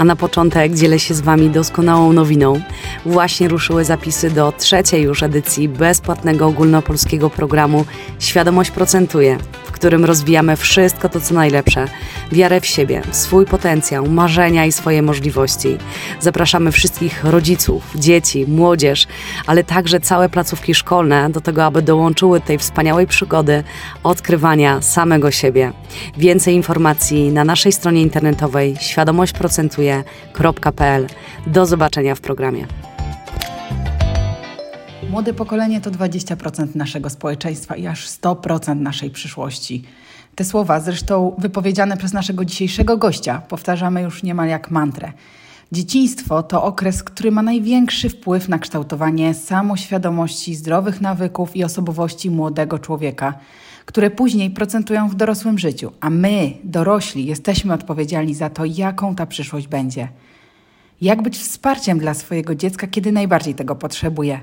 A na początek dzielę się z Wami doskonałą nowiną. Właśnie ruszyły zapisy do trzeciej już edycji bezpłatnego ogólnopolskiego programu Świadomość Procentuje, którym rozwijamy wszystko to, co najlepsze. Wiarę w siebie, swój potencjał, marzenia i swoje możliwości. Zapraszamy wszystkich rodziców, dzieci, młodzież, ale także całe placówki szkolne do tego, aby dołączyły tej wspaniałej przygody odkrywania samego siebie. Więcej informacji na naszej stronie internetowej świadomośćprocentuje.pl. Do zobaczenia w programie. Młode pokolenie to 20% naszego społeczeństwa i aż 100% naszej przyszłości. Te słowa, zresztą wypowiedziane przez naszego dzisiejszego gościa, powtarzamy już niemal jak mantrę. Dzieciństwo to okres, który ma największy wpływ na kształtowanie samoświadomości, zdrowych nawyków i osobowości młodego człowieka, które później procentują w dorosłym życiu, a my, dorośli, jesteśmy odpowiedzialni za to, jaką ta przyszłość będzie. Jak być wsparciem dla swojego dziecka, kiedy najbardziej tego potrzebuje?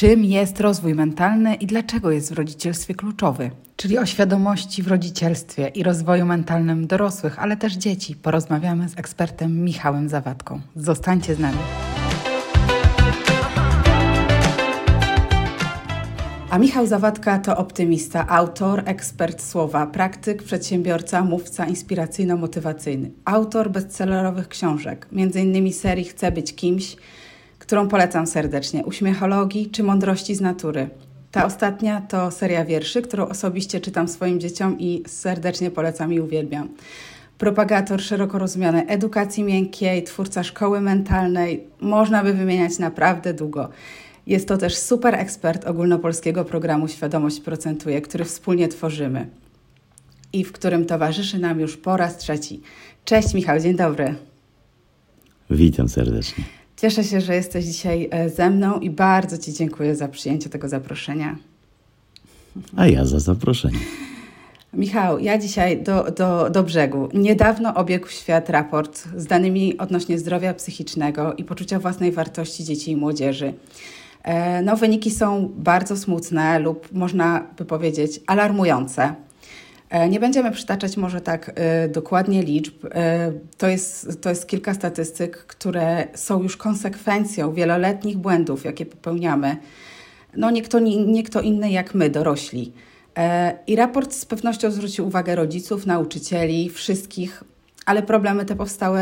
Czym jest rozwój mentalny i dlaczego jest w rodzicielstwie kluczowy? Czyli o świadomości w rodzicielstwie i rozwoju mentalnym dorosłych, ale też dzieci. Porozmawiamy z ekspertem Michałem Zawadką. Zostańcie z nami. A Michał Zawadka to optymista, autor, ekspert słowa, praktyk, przedsiębiorca, mówca inspiracyjno-motywacyjny, autor bestsellerowych książek, m.in. serii Chcę być kimś, którą polecam serdecznie, Uśmiechologii czy Mądrości z natury. Ta ostatnia to seria wierszy, którą osobiście czytam swoim dzieciom i serdecznie polecam i uwielbiam. Propagator szeroko rozumianej edukacji miękkiej, twórca szkoły mentalnej, można by wymieniać naprawdę długo. Jest to też super ekspert ogólnopolskiego programu Świadomość Procentuje, który wspólnie tworzymy i w którym towarzyszy nam już po raz trzeci. Cześć Michał, dzień dobry. Witam serdecznie. Cieszę się, że jesteś dzisiaj e, ze mną i bardzo Ci dziękuję za przyjęcie tego zaproszenia. A ja za zaproszenie. Michał, ja dzisiaj do, do, do brzegu. Niedawno obiegł świat raport z danymi odnośnie zdrowia psychicznego i poczucia własnej wartości dzieci i młodzieży. E, no, wyniki są bardzo smutne lub można by powiedzieć alarmujące. E, nie będziemy przytaczać może tak y, dokładnie liczb. Y, to, jest, to jest kilka statystyk, które są już konsekwencją wieloletnich błędów, jakie popełniamy. No, nie, kto, nie kto inny jak my, dorośli. I raport z pewnością zwrócił uwagę rodziców, nauczycieli, wszystkich, ale problemy te powstały,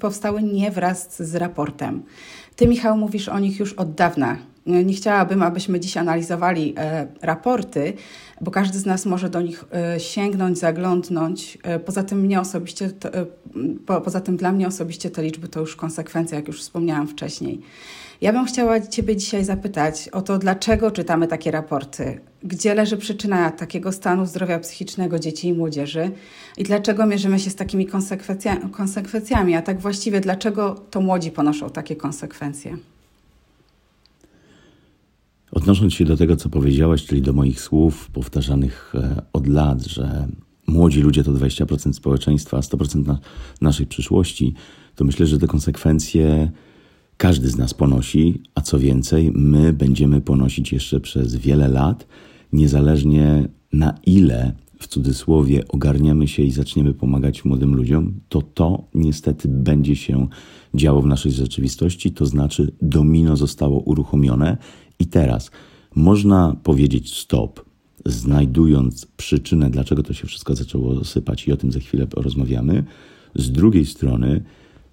powstały nie wraz z raportem. Ty, Michał, mówisz o nich już od dawna. Nie chciałabym, abyśmy dziś analizowali e, raporty, bo każdy z nas może do nich e, sięgnąć, zaglądnąć. E, poza tym mnie osobiście, to, e, po, poza tym dla mnie osobiście te liczby to już konsekwencja, jak już wspomniałam wcześniej. Ja bym chciała Ciebie dzisiaj zapytać o to, dlaczego czytamy takie raporty, gdzie leży przyczyna takiego stanu zdrowia psychicznego dzieci i młodzieży i dlaczego mierzymy się z takimi konsekwencja konsekwencjami, a tak właściwie dlaczego to młodzi ponoszą takie konsekwencje. Odnosząc się do tego, co powiedziałaś, czyli do moich słów powtarzanych e, od lat, że młodzi ludzie to 20% społeczeństwa, a 100% na naszej przyszłości, to myślę, że te konsekwencje każdy z nas ponosi, a co więcej, my będziemy ponosić jeszcze przez wiele lat, niezależnie na ile w cudzysłowie ogarniemy się i zaczniemy pomagać młodym ludziom, to to niestety będzie się działo w naszej rzeczywistości, to znaczy domino zostało uruchomione i teraz można powiedzieć stop, znajdując przyczynę, dlaczego to się wszystko zaczęło sypać, i o tym za chwilę porozmawiamy. Z drugiej strony,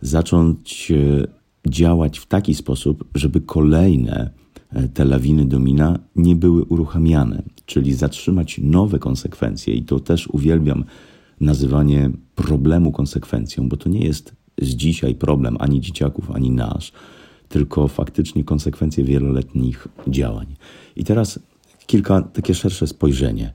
zacząć e, działać w taki sposób, żeby kolejne e, te lawiny domina nie były uruchamiane, czyli zatrzymać nowe konsekwencje. I to też uwielbiam nazywanie problemu konsekwencją, bo to nie jest z dzisiaj problem ani dzieciaków, ani nasz tylko faktycznie konsekwencje wieloletnich działań. I teraz kilka takie szersze spojrzenie.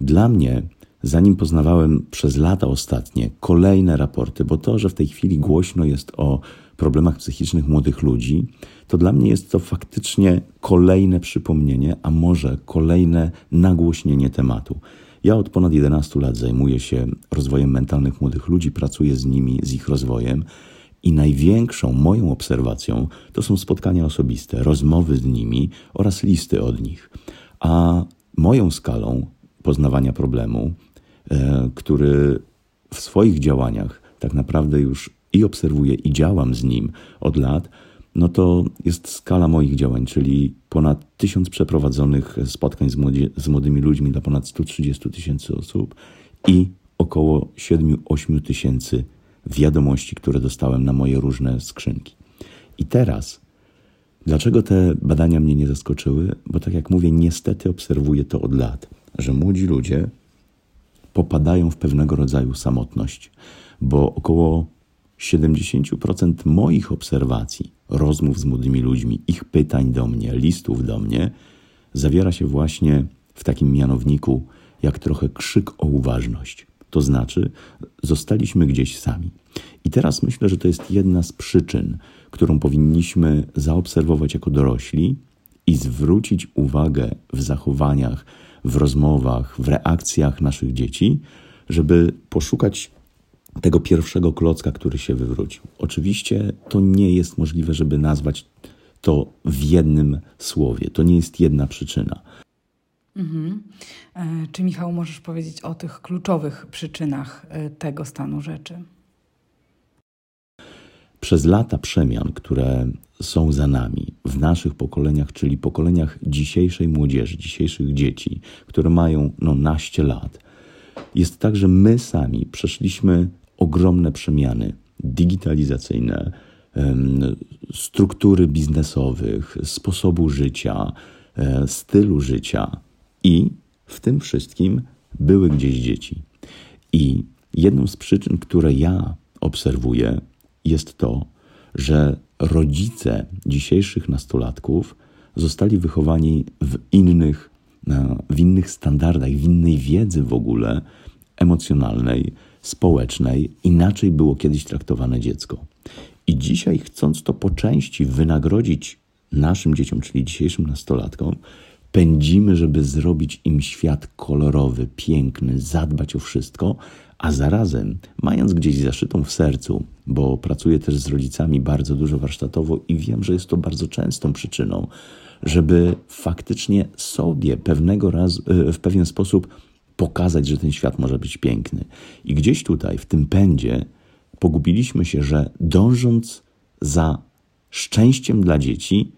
Dla mnie, zanim poznawałem przez lata ostatnie kolejne raporty, bo to, że w tej chwili głośno jest o problemach psychicznych młodych ludzi, to dla mnie jest to faktycznie kolejne przypomnienie, a może kolejne nagłośnienie tematu. Ja od ponad 11 lat zajmuję się rozwojem mentalnych młodych ludzi, pracuję z nimi, z ich rozwojem i największą moją obserwacją to są spotkania osobiste, rozmowy z nimi oraz listy od nich. A moją skalą poznawania problemu, e, który w swoich działaniach tak naprawdę już i obserwuję i działam z nim od lat, no to jest skala moich działań, czyli ponad tysiąc przeprowadzonych spotkań z, z młodymi ludźmi dla ponad 130 tysięcy osób i około 7-8 tysięcy wiadomości, które dostałem na moje różne skrzynki. I teraz, dlaczego te badania mnie nie zaskoczyły? Bo tak jak mówię, niestety obserwuję to od lat, że młodzi ludzie popadają w pewnego rodzaju samotność, bo około 70% moich obserwacji, rozmów z młodymi ludźmi, ich pytań do mnie, listów do mnie, zawiera się właśnie w takim mianowniku, jak trochę krzyk o uważność. To znaczy, zostaliśmy gdzieś sami. I teraz myślę, że to jest jedna z przyczyn, którą powinniśmy zaobserwować jako dorośli i zwrócić uwagę w zachowaniach, w rozmowach, w reakcjach naszych dzieci, żeby poszukać tego pierwszego klocka, który się wywrócił. Oczywiście to nie jest możliwe, żeby nazwać to w jednym słowie. To nie jest jedna przyczyna. Mhm. E, czy Michał, możesz powiedzieć o tych kluczowych przyczynach e, tego stanu rzeczy? Przez lata przemian, które są za nami w naszych pokoleniach, czyli pokoleniach dzisiejszej młodzieży, dzisiejszych dzieci, które mają no naście lat, jest tak, że my sami przeszliśmy ogromne przemiany digitalizacyjne, struktury biznesowych, sposobu życia, e, stylu życia i w tym wszystkim były gdzieś dzieci. I jedną z przyczyn, które ja obserwuję, jest to, że rodzice dzisiejszych nastolatków zostali wychowani w innych, e, w innych standardach, w innej wiedzy w ogóle emocjonalnej, społecznej. Inaczej było kiedyś traktowane dziecko. I dzisiaj, chcąc to po części wynagrodzić naszym dzieciom, czyli dzisiejszym nastolatkom, pędzimy, żeby zrobić im świat kolorowy, piękny, zadbać o wszystko, a zarazem, mając gdzieś zaszytą w sercu, bo pracuję też z rodzicami bardzo dużo warsztatowo i wiem, że jest to bardzo częstą przyczyną, żeby faktycznie sobie pewnego razu, e, w pewien sposób pokazać, że ten świat może być piękny. I gdzieś tutaj, w tym pędzie, pogubiliśmy się, że dążąc za szczęściem dla dzieci,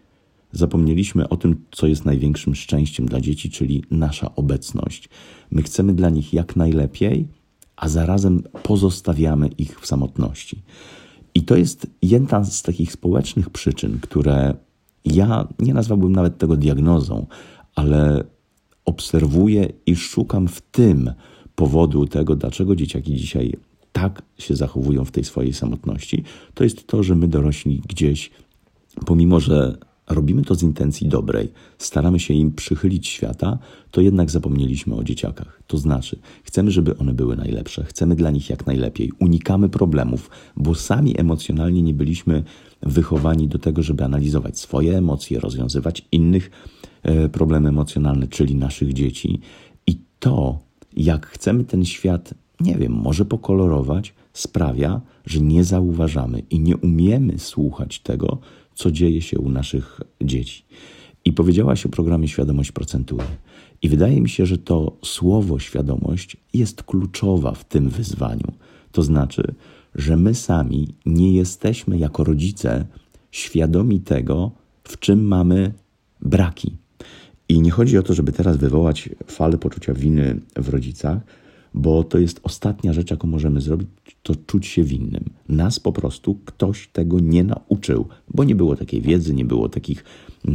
zapomnieliśmy o tym, co jest największym szczęściem dla dzieci, czyli nasza obecność. My chcemy dla nich jak najlepiej, a zarazem pozostawiamy ich w samotności. I to jest jedna z takich społecznych przyczyn, które ja nie nazwałbym nawet tego diagnozą, ale obserwuję i szukam w tym powodu tego, dlaczego dzieciaki dzisiaj tak się zachowują w tej swojej samotności. To jest to, że my dorośli gdzieś, pomimo że robimy to z intencji dobrej, staramy się im przychylić świata, to jednak zapomnieliśmy o dzieciakach. To znaczy, chcemy, żeby one były najlepsze, chcemy dla nich jak najlepiej, unikamy problemów, bo sami emocjonalnie nie byliśmy wychowani do tego, żeby analizować swoje emocje, rozwiązywać innych e, problemy emocjonalne, czyli naszych dzieci. I to, jak chcemy ten świat, nie wiem, może pokolorować, sprawia, że nie zauważamy i nie umiemy słuchać tego, co dzieje się u naszych dzieci. I powiedziałaś o programie Świadomość Procentuje. I wydaje mi się, że to słowo świadomość jest kluczowa w tym wyzwaniu. To znaczy, że my sami nie jesteśmy jako rodzice świadomi tego, w czym mamy braki. I nie chodzi o to, żeby teraz wywołać falę poczucia winy w rodzicach, bo to jest ostatnia rzecz, jaką możemy zrobić, to czuć się winnym. Nas po prostu ktoś tego nie nauczył, bo nie było takiej wiedzy, nie było takich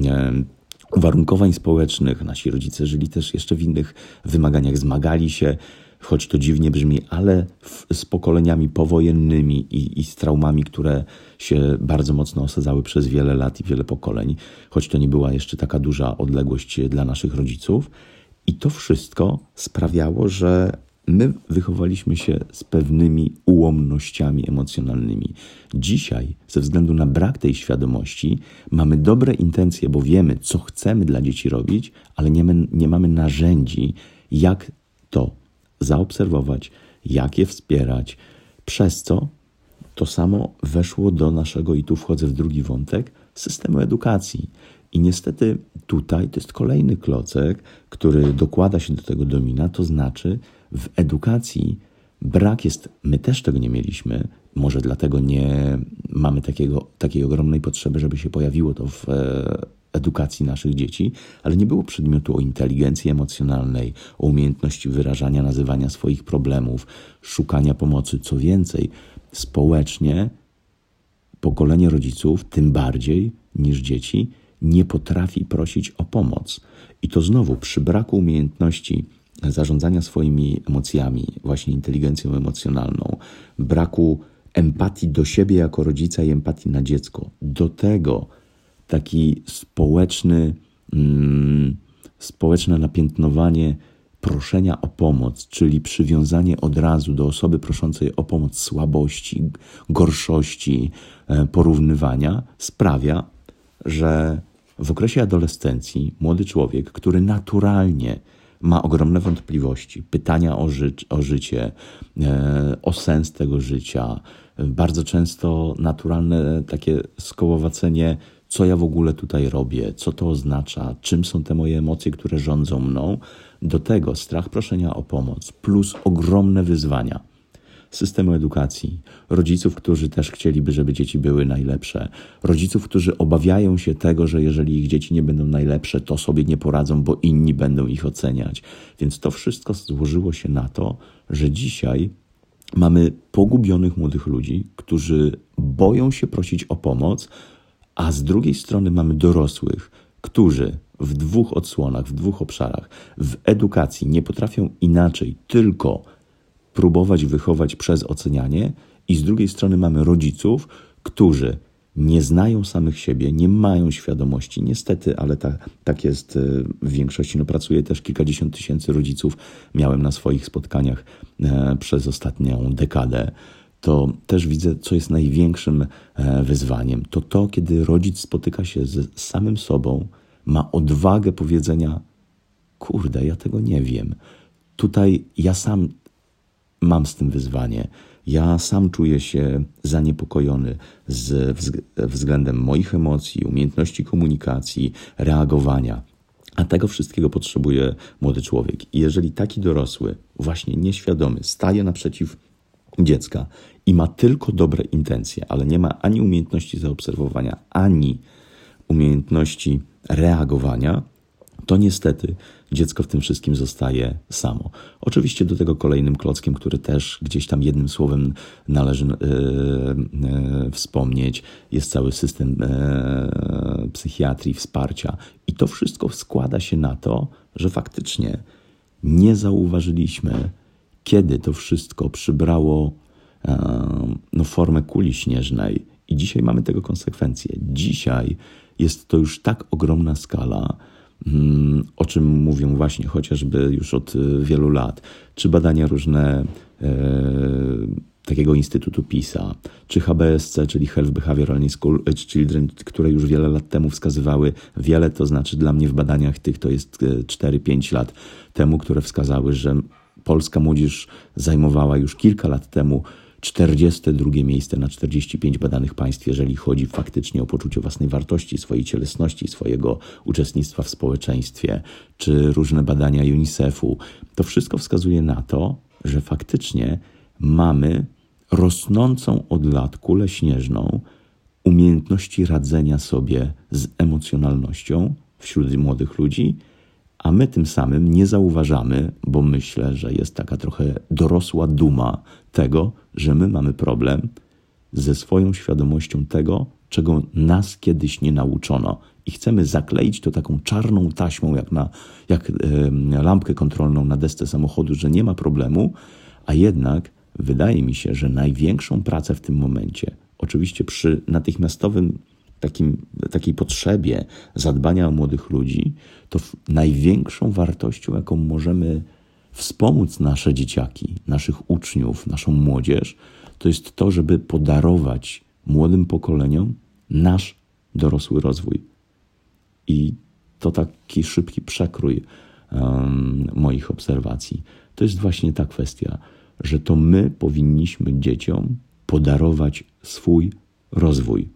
e, uwarunkowań społecznych. Nasi rodzice żyli też jeszcze w innych wymaganiach, zmagali się, choć to dziwnie brzmi, ale w, z pokoleniami powojennymi i, i z traumami, które się bardzo mocno osadzały przez wiele lat i wiele pokoleń, choć to nie była jeszcze taka duża odległość dla naszych rodziców. I to wszystko sprawiało, że My wychowaliśmy się z pewnymi ułomnościami emocjonalnymi. Dzisiaj, ze względu na brak tej świadomości, mamy dobre intencje, bo wiemy, co chcemy dla dzieci robić, ale nie, nie mamy narzędzi, jak to zaobserwować, jak je wspierać, przez co to samo weszło do naszego, i tu wchodzę w drugi wątek, systemu edukacji. I niestety tutaj to jest kolejny klocek, który dokłada się do tego domina, to znaczy w edukacji Brak jest, my też tego nie mieliśmy, może dlatego nie mamy takiego, takiej ogromnej potrzeby, żeby się pojawiło to w e, edukacji naszych dzieci, ale nie było przedmiotu o inteligencji emocjonalnej, o umiejętności wyrażania, nazywania swoich problemów, szukania pomocy. Co więcej, społecznie pokolenie rodziców, tym bardziej niż dzieci, nie potrafi prosić o pomoc. I to znowu przy braku umiejętności zarządzania swoimi emocjami, właśnie inteligencją emocjonalną, braku empatii do siebie jako rodzica i empatii na dziecko. Do tego taki społeczny, mm, społeczne napiętnowanie proszenia o pomoc, czyli przywiązanie od razu do osoby proszącej o pomoc słabości, gorszości, e, porównywania, sprawia, że w okresie adolescencji młody człowiek, który naturalnie ma ogromne wątpliwości, pytania o, ży o życie, e, o sens tego życia, bardzo często naturalne takie skołowacenie, co ja w ogóle tutaj robię, co to oznacza, czym są te moje emocje, które rządzą mną. Do tego strach proszenia o pomoc, plus ogromne wyzwania systemu edukacji, rodziców, którzy też chcieliby, żeby dzieci były najlepsze, rodziców, którzy obawiają się tego, że jeżeli ich dzieci nie będą najlepsze, to sobie nie poradzą, bo inni będą ich oceniać. Więc to wszystko złożyło się na to, że dzisiaj mamy pogubionych młodych ludzi, którzy boją się prosić o pomoc, a z drugiej strony mamy dorosłych, którzy w dwóch odsłonach, w dwóch obszarach, w edukacji nie potrafią inaczej, tylko próbować wychować przez ocenianie, i z drugiej strony mamy rodziców, którzy nie znają samych siebie, nie mają świadomości. Niestety, ale ta, tak jest e, w większości. No, pracuję też kilkadziesiąt tysięcy rodziców, miałem na swoich spotkaniach e, przez ostatnią dekadę. To też widzę, co jest największym e, wyzwaniem. To to, kiedy rodzic spotyka się z samym sobą, ma odwagę powiedzenia: Kurde, ja tego nie wiem. Tutaj ja sam mam z tym wyzwanie. Ja sam czuję się zaniepokojony z względem moich emocji, umiejętności komunikacji, reagowania. A tego wszystkiego potrzebuje młody człowiek. I jeżeli taki dorosły, właśnie nieświadomy, staje naprzeciw dziecka i ma tylko dobre intencje, ale nie ma ani umiejętności zaobserwowania, ani umiejętności reagowania, to niestety dziecko w tym wszystkim zostaje samo. Oczywiście do tego kolejnym klockiem, który też gdzieś tam jednym słowem należy e, e, wspomnieć, jest cały system e, psychiatrii, wsparcia. I to wszystko składa się na to, że faktycznie nie zauważyliśmy, kiedy to wszystko przybrało no, formę kuli śnieżnej. I dzisiaj mamy tego konsekwencje. Dzisiaj jest to już tak ogromna skala, o czym mówią właśnie chociażby już od y, wielu lat, czy badania różne e, takiego Instytutu PISA, czy HBSC, czyli Health Behavioral School Children, które już wiele lat temu wskazywały, wiele to znaczy dla mnie w badaniach tych to jest 4-5 e, lat temu, które wskazały, że polska młodzież zajmowała już kilka lat temu 42 miejsce na 45 badanych państw, jeżeli chodzi faktycznie o poczucie własnej wartości, swojej cielesności, swojego uczestnictwa w społeczeństwie, czy różne badania UNICEF-u. To wszystko wskazuje na to, że faktycznie mamy rosnącą od lat kulę śnieżną umiejętności radzenia sobie z emocjonalnością wśród młodych ludzi, a my tym samym nie zauważamy, bo myślę, że jest taka trochę dorosła duma tego, że my mamy problem ze swoją świadomością tego, czego nas kiedyś nie nauczono. I chcemy zakleić to taką czarną taśmą, jak, na, jak e, lampkę kontrolną na desce samochodu, że nie ma problemu, a jednak wydaje mi się, że największą pracę w tym momencie, oczywiście przy natychmiastowym takim, takiej potrzebie zadbania o młodych ludzi, to największą wartością, jaką możemy wspomóc nasze dzieciaki, naszych uczniów, naszą młodzież, to jest to, żeby podarować młodym pokoleniom nasz dorosły rozwój. I to taki szybki przekrój um, moich obserwacji. To jest właśnie ta kwestia, że to my powinniśmy dzieciom podarować swój rozwój.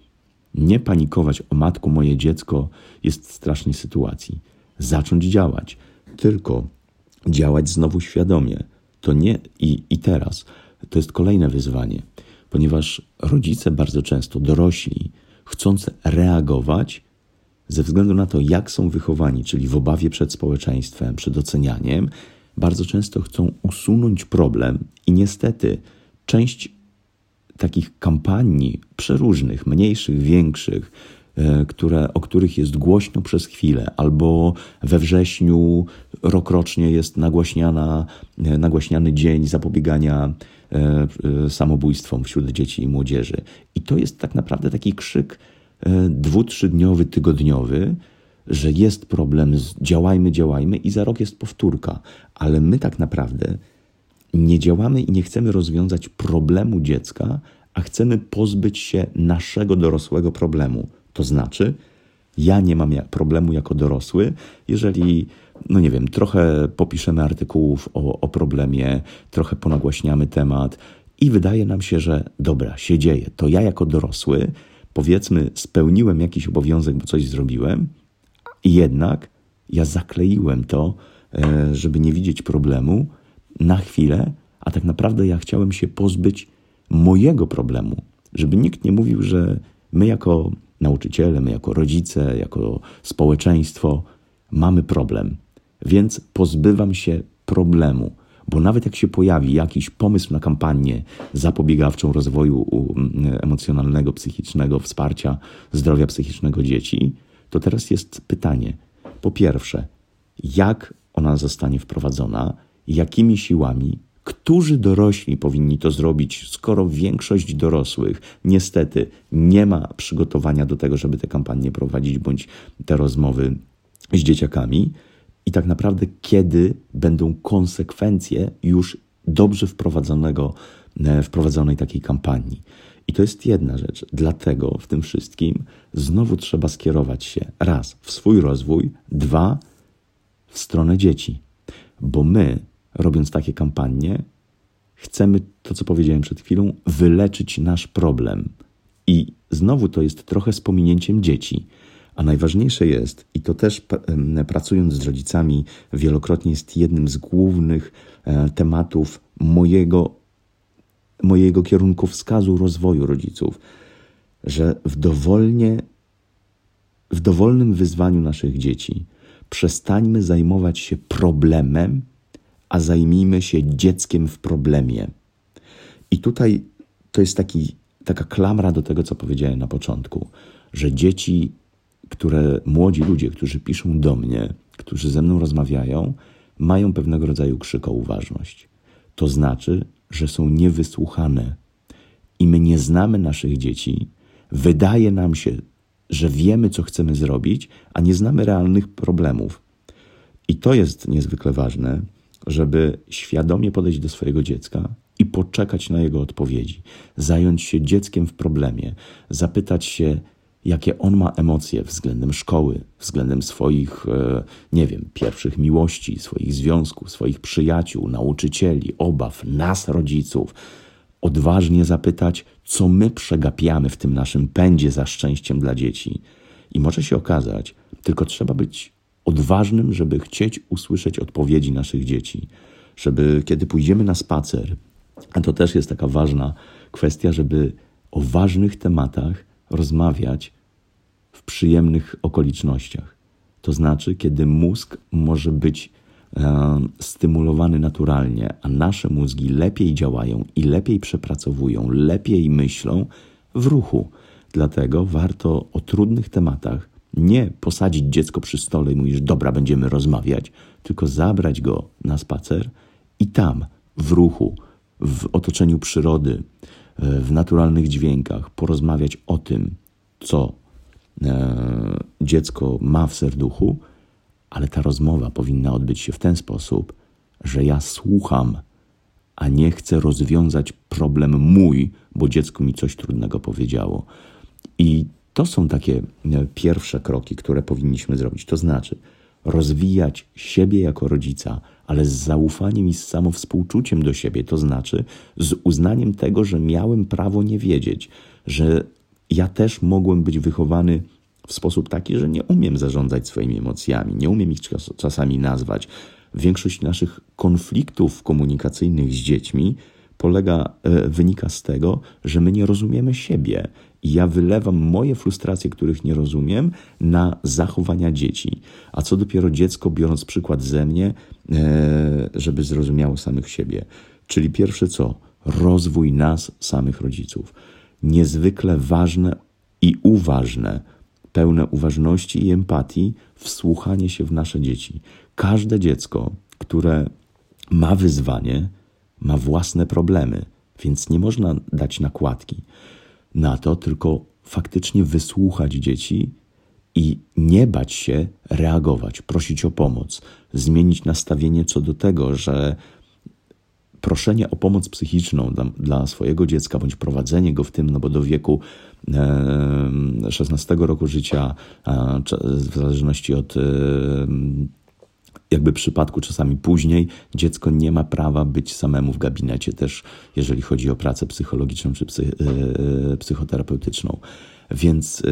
Nie panikować, o matku, moje dziecko jest w strasznej sytuacji. Zacząć działać, tylko działać znowu świadomie. to nie i, i teraz to jest kolejne wyzwanie, ponieważ rodzice bardzo często, dorośli, chcąc reagować ze względu na to, jak są wychowani, czyli w obawie przed społeczeństwem, przed ocenianiem, bardzo często chcą usunąć problem i niestety część takich kampanii przeróżnych, mniejszych, większych, e, które, o których jest głośno przez chwilę, albo we wrześniu rokrocznie jest nagłaśniana, e, nagłaśniany dzień zapobiegania e, samobójstwom wśród dzieci i młodzieży. I to jest tak naprawdę taki krzyk dwu, trzydniowy, tygodniowy, że jest problem, działajmy, działajmy i za rok jest powtórka. Ale my tak naprawdę nie działamy i nie chcemy rozwiązać problemu dziecka, a chcemy pozbyć się naszego dorosłego problemu. To znaczy, ja nie mam problemu jako dorosły, jeżeli, no nie wiem, trochę popiszemy artykułów o, o problemie, trochę ponagłaśniamy temat i wydaje nam się, że dobra, się dzieje. To ja jako dorosły, powiedzmy, spełniłem jakiś obowiązek, bo coś zrobiłem, jednak ja zakleiłem to, e, żeby nie widzieć problemu na chwilę, a tak naprawdę ja chciałem się pozbyć mojego problemu, żeby nikt nie mówił, że my jako nauczyciele, my jako rodzice, jako społeczeństwo mamy problem. Więc pozbywam się problemu, bo nawet jak się pojawi jakiś pomysł na kampanię zapobiegawczą rozwoju emocjonalnego, psychicznego, wsparcia zdrowia psychicznego dzieci, to teraz jest pytanie. Po pierwsze, jak ona zostanie wprowadzona, jakimi siłami, którzy dorośli powinni to zrobić, skoro większość dorosłych niestety nie ma przygotowania do tego, żeby te kampanie prowadzić bądź te rozmowy z dzieciakami, i tak naprawdę kiedy będą konsekwencje już dobrze wprowadzonego, e, wprowadzonej takiej kampanii. I to jest jedna rzecz. Dlatego w tym wszystkim znowu trzeba skierować się raz w swój rozwój, dwa w stronę dzieci. Bo my, robiąc takie kampanie, chcemy to, co powiedziałem przed chwilą, wyleczyć nasz problem. I znowu to jest trochę z pominięciem dzieci. A najważniejsze jest, i to też pracując z rodzicami, wielokrotnie jest jednym z głównych e, tematów mojego mojego kierunkowskazu rozwoju rodziców, że w dowolnie, w dowolnym wyzwaniu naszych dzieci przestańmy zajmować się problemem, a zajmijmy się dzieckiem w problemie. I tutaj to jest taki, taka klamra do tego, co powiedziałem na początku, że dzieci, które, młodzi ludzie, którzy piszą do mnie, którzy ze mną rozmawiają, mają pewnego rodzaju krzyko uważność. To znaczy, że są niewysłuchane i my nie znamy naszych dzieci, wydaje nam się, że wiemy, co chcemy zrobić, a nie znamy realnych problemów. I to jest niezwykle ważne, żeby świadomie podejść do swojego dziecka i poczekać na jego odpowiedzi, zająć się dzieckiem w problemie, zapytać się, jakie on ma emocje względem szkoły, względem swoich, e, nie wiem, pierwszych miłości, swoich związków, swoich przyjaciół, nauczycieli, obaw, nas, rodziców. Odważnie zapytać, co my przegapiamy w tym naszym pędzie za szczęściem dla dzieci. I może się okazać, tylko trzeba być odważnym, żeby chcieć usłyszeć odpowiedzi naszych dzieci. Żeby kiedy pójdziemy na spacer, a to też jest taka ważna kwestia, żeby o ważnych tematach rozmawiać w przyjemnych okolicznościach. To znaczy, kiedy mózg może być e, stymulowany naturalnie, a nasze mózgi lepiej działają i lepiej przepracowują, lepiej myślą w ruchu. Dlatego warto o trudnych tematach nie posadzić dziecko przy stole i mówisz, dobra, będziemy rozmawiać, tylko zabrać go na spacer i tam, w ruchu, w otoczeniu przyrody, e, w naturalnych dźwiękach, porozmawiać o tym, co e, dziecko ma w serduchu, ale ta rozmowa powinna odbyć się w ten sposób, że ja słucham, a nie chcę rozwiązać problem mój, bo dziecko mi coś trudnego powiedziało. I to są takie e, pierwsze kroki, które powinniśmy zrobić. To znaczy rozwijać siebie jako rodzica, ale z zaufaniem i z samowspółczuciem do siebie, to znaczy z uznaniem tego, że miałem prawo nie wiedzieć, że ja też mogłem być wychowany w sposób taki, że nie umiem zarządzać swoimi emocjami, nie umiem ich czasami nazwać, Większość naszych konfliktów komunikacyjnych z dziećmi polega, e, wynika z tego, że my nie rozumiemy siebie. Ja wylewam moje frustracje, których nie rozumiem, na zachowania dzieci. A co dopiero dziecko, biorąc przykład ze mnie, e, żeby zrozumiało samych siebie. Czyli pierwsze co? Rozwój nas, samych rodziców. Niezwykle ważne i uważne, pełne uważności i empatii, wsłuchanie się w nasze dzieci. Każde dziecko, które ma wyzwanie, ma własne problemy, więc nie można dać nakładki na to, tylko faktycznie wysłuchać dzieci i nie bać się reagować, prosić o pomoc, zmienić nastawienie co do tego, że proszenie o pomoc psychiczną dla, dla, swojego dziecka, bądź prowadzenie go w tym, no bo do wieku e, 16 roku życia, e, w zależności od e, jakby przypadku czasami później, dziecko nie ma prawa być samemu w gabinecie, też jeżeli chodzi o pracę psychologiczną czy psy, e, psychoterapeutyczną. Więc e,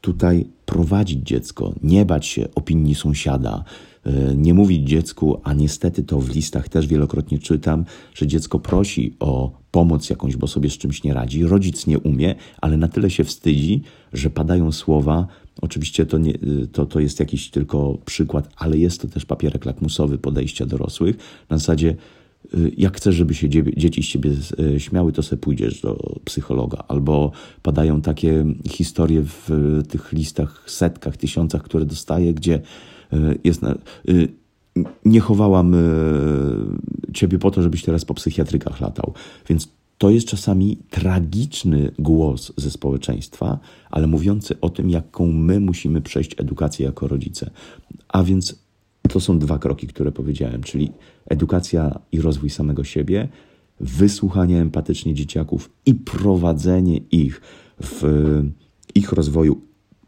tutaj prowadzić dziecko, nie bać się opinii sąsiada, e, nie mówić dziecku, a niestety to w listach też wielokrotnie czytam, że dziecko prosi o pomoc jakąś, bo sobie z czymś nie radzi. Rodzic nie umie, ale na tyle się wstydzi, że padają słowa. Oczywiście to, nie, to, to jest jakiś tylko przykład, ale jest to też papierek lakmusowy podejścia dorosłych. Na zasadzie, y, jak chcesz, żeby się dzieci z ciebie y, śmiały, to sobie pójdziesz do psychologa. Albo padają takie historie w tych listach, setkach, tysiącach, które dostaję, gdzie y, jest. Na, nie chowałam ciebie po to, żebyś teraz po psychiatrykach latał. Więc to jest czasami tragiczny głos ze społeczeństwa, ale mówiący o tym, jaką my musimy przejść edukację jako rodzice. A więc to są dwa kroki, które powiedziałem, czyli edukacja i rozwój samego siebie, wysłuchanie empatycznie dzieciaków i prowadzenie ich w ich rozwoju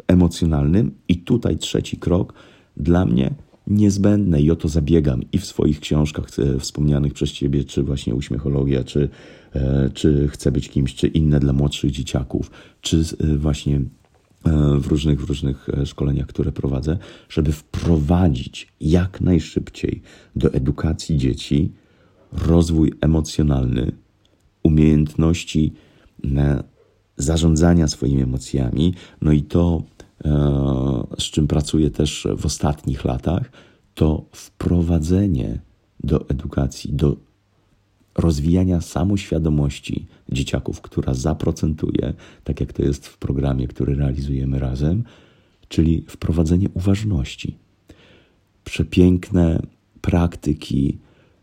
emocjonalnym. I tutaj trzeci krok dla mnie niezbędne i o to zabiegam i w swoich książkach e, wspomnianych przez Ciebie, czy właśnie Uśmiechologia, czy, czy Chcę być kimś, czy inne dla młodszych dzieciaków, czy e, właśnie w różnych, w różnych szkoleniach, które prowadzę, żeby wprowadzić jak najszybciej do edukacji dzieci rozwój emocjonalny, umiejętności zarządzania swoimi emocjami, no i to E, z czym pracuję też w ostatnich latach, to wprowadzenie do edukacji, do rozwijania samoświadomości dzieciaków, która zaprocentuje, tak jak to jest w programie, który realizujemy razem, czyli wprowadzenie uważności. Przepiękne praktyki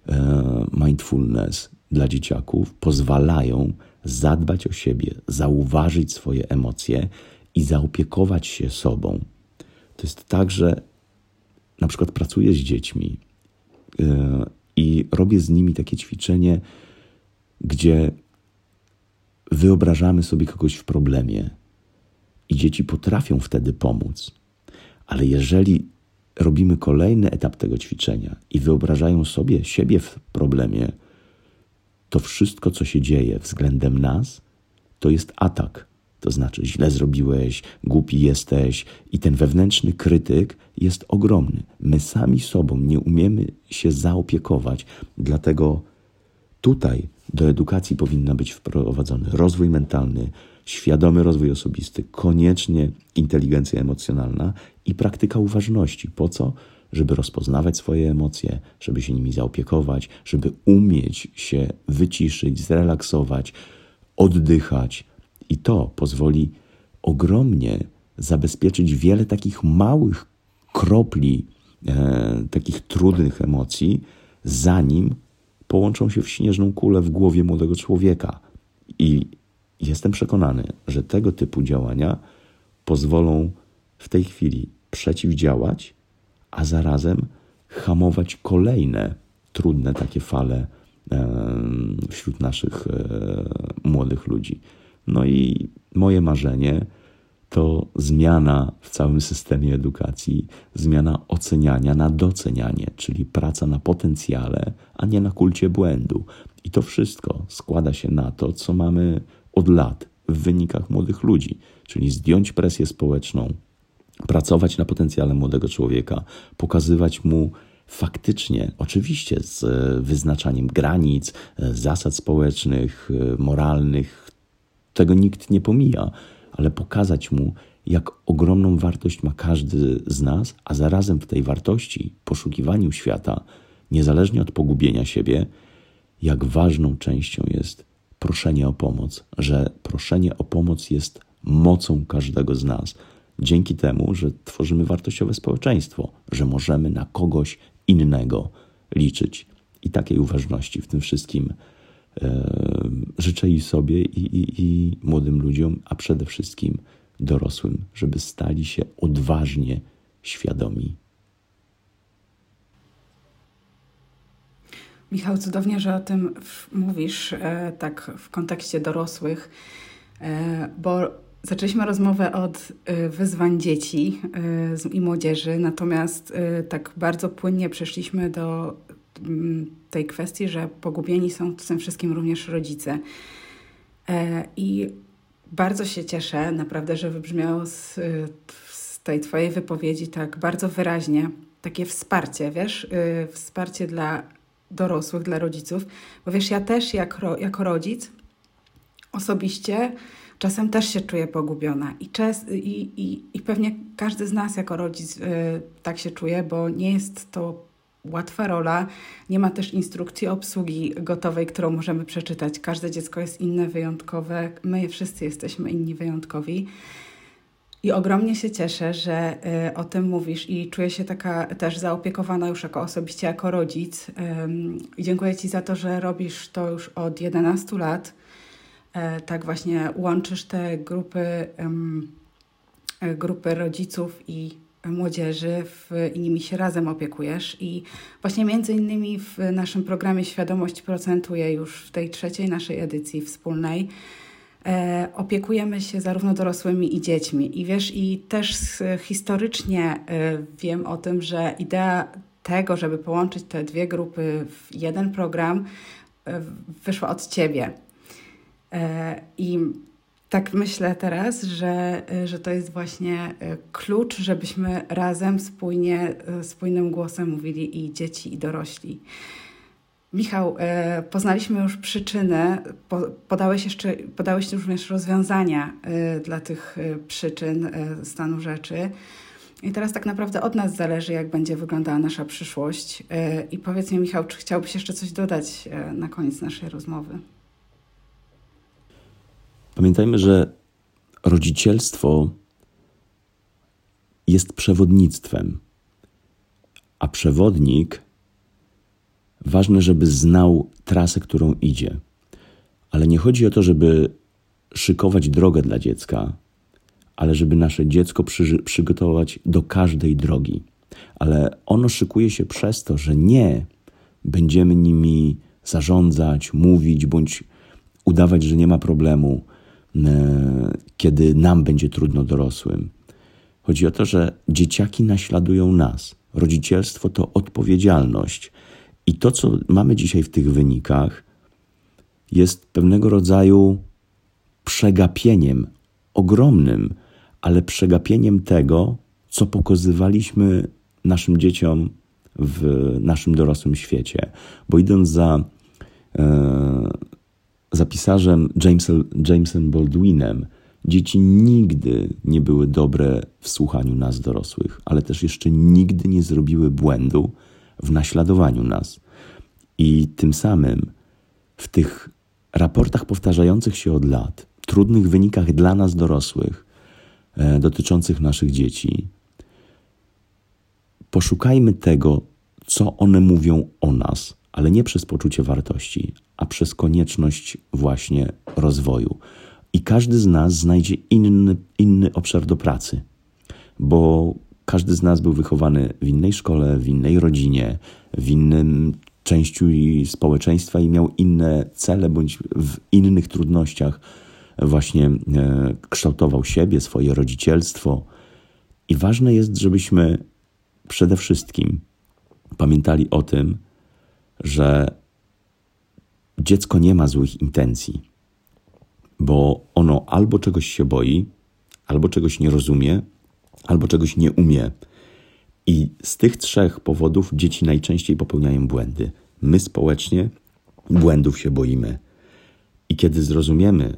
e, mindfulness dla dzieciaków pozwalają zadbać o siebie, zauważyć swoje emocje i zaopiekować się sobą. To jest tak, że na przykład pracuję z dziećmi yy, i robię z nimi takie ćwiczenie, gdzie wyobrażamy sobie kogoś w problemie i dzieci potrafią wtedy pomóc. Ale jeżeli robimy kolejny etap tego ćwiczenia i wyobrażają sobie siebie w problemie, to wszystko, co się dzieje względem nas, to jest atak. To znaczy, źle zrobiłeś, głupi jesteś, i ten wewnętrzny krytyk jest ogromny. My sami sobą nie umiemy się zaopiekować, dlatego tutaj do edukacji powinna być wprowadzony rozwój mentalny, świadomy rozwój osobisty, koniecznie inteligencja emocjonalna i praktyka uważności. Po co? Żeby rozpoznawać swoje emocje, żeby się nimi zaopiekować, żeby umieć się wyciszyć, zrelaksować, oddychać, i to pozwoli ogromnie zabezpieczyć wiele takich małych kropli, e, takich trudnych emocji, zanim połączą się w śnieżną kulę w głowie młodego człowieka. I jestem przekonany, że tego typu działania pozwolą w tej chwili przeciwdziałać, a zarazem hamować kolejne trudne takie fale wśród naszych e, młodych ludzi. No i moje marzenie to zmiana w całym systemie edukacji, zmiana oceniania na docenianie, czyli praca na potencjale, a nie na kulcie błędu. I to wszystko składa się na to, co mamy od lat w wynikach młodych ludzi, czyli zdjąć presję społeczną, pracować na potencjale młodego człowieka, pokazywać mu faktycznie, oczywiście z wyznaczaniem granic, zasad społecznych, moralnych, tego nikt nie pomija, ale pokazać mu, jak ogromną wartość ma każdy z nas, a zarazem w tej wartości, poszukiwaniu świata, niezależnie od pogubienia siebie, jak ważną częścią jest proszenie o pomoc, że proszenie o pomoc jest mocą każdego z nas. Dzięki temu, że tworzymy wartościowe społeczeństwo, że możemy na kogoś innego liczyć. I takiej uważności w tym wszystkim życzę i sobie, i, i, i młodym ludziom, a przede wszystkim dorosłym, żeby stali się odważnie świadomi. Michał, cudownie, że o tym mówisz, e, tak w kontekście dorosłych, e, bo zaczęliśmy rozmowę od e, wyzwań dzieci i młodzieży, natomiast tak bardzo płynnie przeszliśmy do tej kwestii, że pogubieni są w tym wszystkim również rodzice. I bardzo się cieszę, naprawdę, że wybrzmiało z, z tej Twojej wypowiedzi tak bardzo wyraźnie takie wsparcie, wiesz, wsparcie dla dorosłych, dla rodziców, bo wiesz, ja też jak, jako rodzic osobiście czasem też się czuję pogubiona i, czas, i, i, i pewnie każdy z nas jako rodzic y, tak się czuje, bo nie jest to łatwa rola, nie ma też instrukcji obsługi gotowej, którą możemy przeczytać. Każde dziecko jest inne, wyjątkowe, my wszyscy jesteśmy inni, wyjątkowi. I ogromnie się cieszę, że y, o tym mówisz i czuję się taka też zaopiekowana już jako osobiście, jako rodzic. Dziękuję Ci za to, że robisz to już od 11 lat. E, tak właśnie łączysz te grupy, e, grupy rodziców i młodzieży w, i nimi się razem opiekujesz. I właśnie między innymi w naszym programie Świadomość procentuje już w tej trzeciej naszej edycji wspólnej e, opiekujemy się zarówno dorosłymi i dziećmi. I wiesz, i też historycznie e, wiem o tym, że idea tego, żeby połączyć te dwie grupy w jeden program, e, wyszła od ciebie. E, I tak myślę teraz, że, że to jest właśnie e, klucz, żebyśmy razem, spójnie, e, spójnym głosem mówili i dzieci, i dorośli. Michał, poznaliśmy już przyczyny, podałeś, jeszcze, podałeś również rozwiązania dla tych przyczyn stanu rzeczy. I teraz tak naprawdę od nas zależy, jak będzie wyglądała nasza przyszłość. I powiedz mi, Michał, czy chciałbyś jeszcze coś dodać na koniec naszej rozmowy? Pamiętajmy, że rodzicielstwo jest przewodnictwem, a przewodnik Ważne, żeby znał trasę, którą idzie. Ale nie chodzi o to, żeby szykować drogę dla dziecka, ale żeby nasze dziecko przy, przygotować do każdej drogi. Ale ono szykuje się przez to, że nie będziemy nimi zarządzać, mówić bądź udawać, że nie ma problemu, kiedy nam będzie trudno dorosłym. Chodzi o to, że dzieciaki naśladują nas. Rodzicielstwo to odpowiedzialność. I to, co mamy dzisiaj w tych wynikach, jest pewnego rodzaju przegapieniem, ogromnym, ale przegapieniem tego, co pokazywaliśmy naszym dzieciom w naszym dorosłym świecie. Bo idąc za, e, za pisarzem Jamesem, Jamesem Baldwinem, dzieci nigdy nie były dobre w słuchaniu nas dorosłych, ale też jeszcze nigdy nie zrobiły błędu, w naśladowaniu nas. I tym samym w tych raportach powtarzających się od lat, trudnych wynikach dla nas dorosłych, e, dotyczących naszych dzieci, poszukajmy tego, co one mówią o nas, ale nie przez poczucie wartości, a przez konieczność właśnie rozwoju. I każdy z nas znajdzie inny, inny obszar do pracy, bo każdy z nas był wychowany w innej szkole, w innej rodzinie, w innym części społeczeństwa i miał inne cele bądź w innych trudnościach właśnie e, kształtował siebie, swoje rodzicielstwo. I ważne jest, żebyśmy przede wszystkim pamiętali o tym, że dziecko nie ma złych intencji, bo ono albo czegoś się boi, albo czegoś nie rozumie, albo czegoś nie umie. I z tych trzech powodów dzieci najczęściej popełniają błędy. My społecznie błędów się boimy. I kiedy zrozumiemy,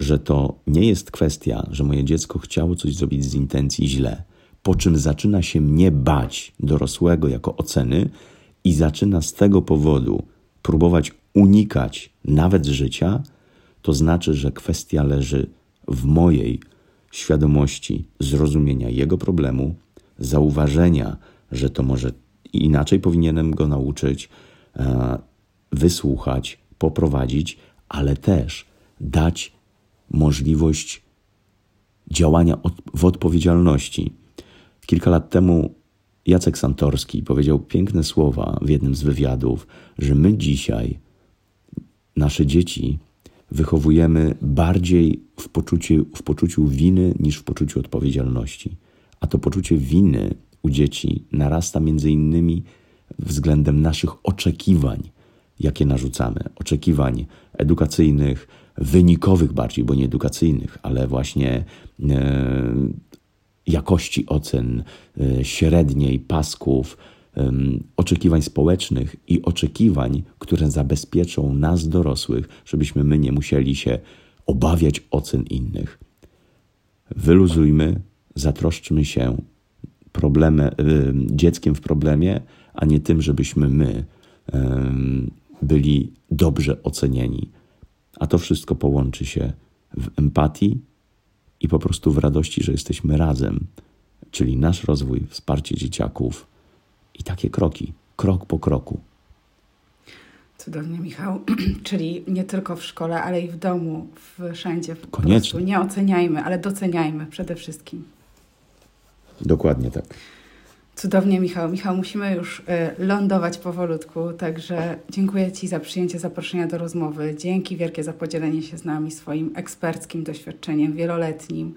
że to nie jest kwestia, że moje dziecko chciało coś zrobić z intencji źle, po czym zaczyna się mnie bać dorosłego jako oceny i zaczyna z tego powodu próbować unikać nawet życia, to znaczy, że kwestia leży w mojej świadomości zrozumienia jego problemu, zauważenia, że to może inaczej powinienem go nauczyć, e, wysłuchać, poprowadzić, ale też dać możliwość działania w odpowiedzialności. Kilka lat temu Jacek Santorski powiedział piękne słowa w jednym z wywiadów, że my dzisiaj nasze dzieci wychowujemy bardziej w poczuciu, w poczuciu winy niż w poczuciu odpowiedzialności. A to poczucie winy u dzieci narasta między innymi względem naszych oczekiwań, jakie narzucamy. Oczekiwań edukacyjnych, wynikowych bardziej, bo nie edukacyjnych, ale właśnie e, jakości ocen, e, średniej, pasków, oczekiwań społecznych i oczekiwań, które zabezpieczą nas, dorosłych, żebyśmy my nie musieli się obawiać ocen innych. Wyluzujmy, zatroszczmy się problemy, dzieckiem w problemie, a nie tym, żebyśmy my byli dobrze ocenieni. A to wszystko połączy się w empatii i po prostu w radości, że jesteśmy razem, czyli nasz rozwój, wsparcie dzieciaków i takie kroki, krok po kroku. Cudownie, Michał. Czyli nie tylko w szkole, ale i w domu, wszędzie. Koniecznie. nie oceniajmy, ale doceniajmy przede wszystkim. Dokładnie tak. Cudownie, Michał. Michał, musimy już y, lądować powolutku, także dziękuję Ci za przyjęcie zaproszenia do rozmowy. Dzięki wielkie za podzielenie się z nami swoim eksperckim doświadczeniem wieloletnim.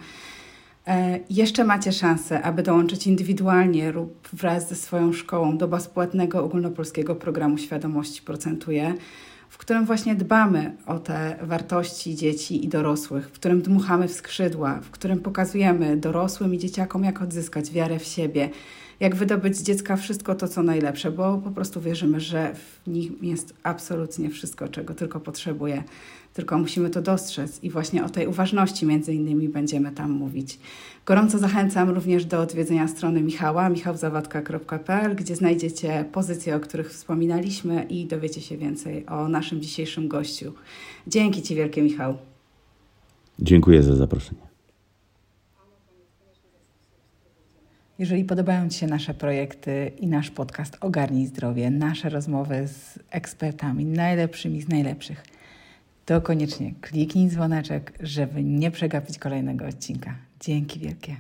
E, jeszcze macie szansę, aby dołączyć indywidualnie lub wraz ze swoją szkołą do bezpłatnego ogólnopolskiego programu Świadomości Procentuje, w którym właśnie dbamy o te wartości dzieci i dorosłych, w którym dmuchamy w skrzydła, w którym pokazujemy dorosłym i dzieciakom, jak odzyskać wiarę w siebie, jak wydobyć z dziecka wszystko to, co najlepsze, bo po prostu wierzymy, że w nich jest absolutnie wszystko, czego tylko potrzebuje. Tylko musimy to dostrzec i właśnie o tej uważności między innymi będziemy tam mówić. Gorąco zachęcam również do odwiedzenia strony Michała, michałzawadka.pl, gdzie znajdziecie pozycje, o których wspominaliśmy i dowiecie się więcej o naszym dzisiejszym gościu. Dzięki Ci wielkie, Michał. Dziękuję za zaproszenie. Jeżeli podobają Ci się nasze projekty i nasz podcast Ogarnij Zdrowie, nasze rozmowy z ekspertami najlepszymi z najlepszych, to koniecznie kliknij dzwoneczek, żeby nie przegapić kolejnego odcinka. Dzięki wielkie.